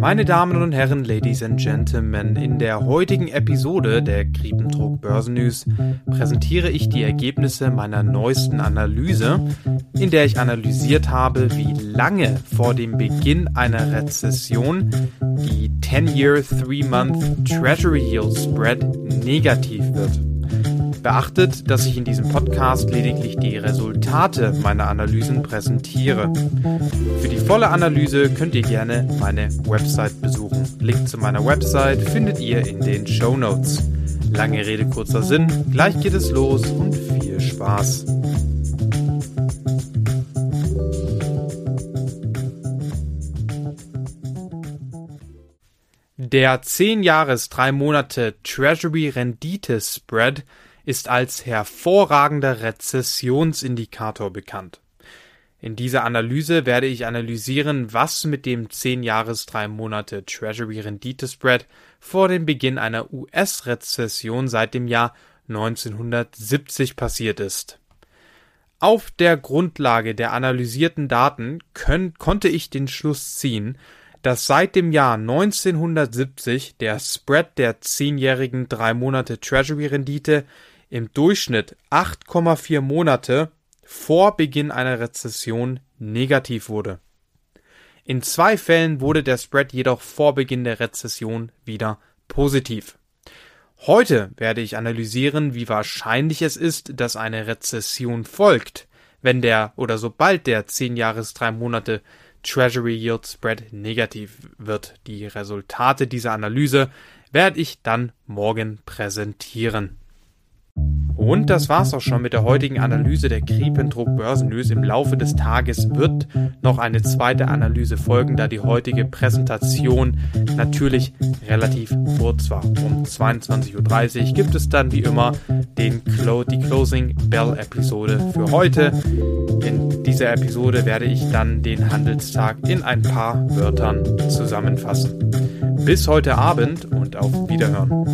Meine Damen und Herren, Ladies and Gentlemen, in der heutigen Episode der Griebendruck Börsennews präsentiere ich die Ergebnisse meiner neuesten Analyse, in der ich analysiert habe, wie lange vor dem Beginn einer Rezession die 10-Year 3-Month Treasury Yield Spread negativ wird. Beachtet, dass ich in diesem Podcast lediglich die Resultate meiner Analysen präsentiere. Für die volle Analyse könnt ihr gerne meine Website besuchen. Link zu meiner Website findet ihr in den Show Notes. Lange Rede, kurzer Sinn. Gleich geht es los und viel Spaß. Der 10 Jahres 3 Monate Treasury Rendite Spread ist als hervorragender Rezessionsindikator bekannt. In dieser Analyse werde ich analysieren, was mit dem 10 Jahres 3 Monate Treasury Rendite Spread vor dem Beginn einer US-Rezession seit dem Jahr 1970 passiert ist. Auf der Grundlage der analysierten Daten können, konnte ich den Schluss ziehen, dass seit dem Jahr 1970 der Spread der zehnjährigen drei Monate Treasury Rendite im Durchschnitt 8,4 Monate vor Beginn einer Rezession negativ wurde. In zwei Fällen wurde der Spread jedoch vor Beginn der Rezession wieder positiv. Heute werde ich analysieren, wie wahrscheinlich es ist, dass eine Rezession folgt, wenn der oder sobald der 10 Jahres 3 Monate Treasury Yield Spread negativ wird. Die Resultate dieser Analyse werde ich dann morgen präsentieren. Und das war's auch schon mit der heutigen Analyse der Kriependruck Börsennews. Im Laufe des Tages wird noch eine zweite Analyse folgen, da die heutige Präsentation natürlich relativ kurz war. Um 22.30 Uhr gibt es dann wie immer den Clo die Closing Bell Episode für heute. In dieser Episode werde ich dann den Handelstag in ein paar Wörtern zusammenfassen. Bis heute Abend und auf Wiederhören.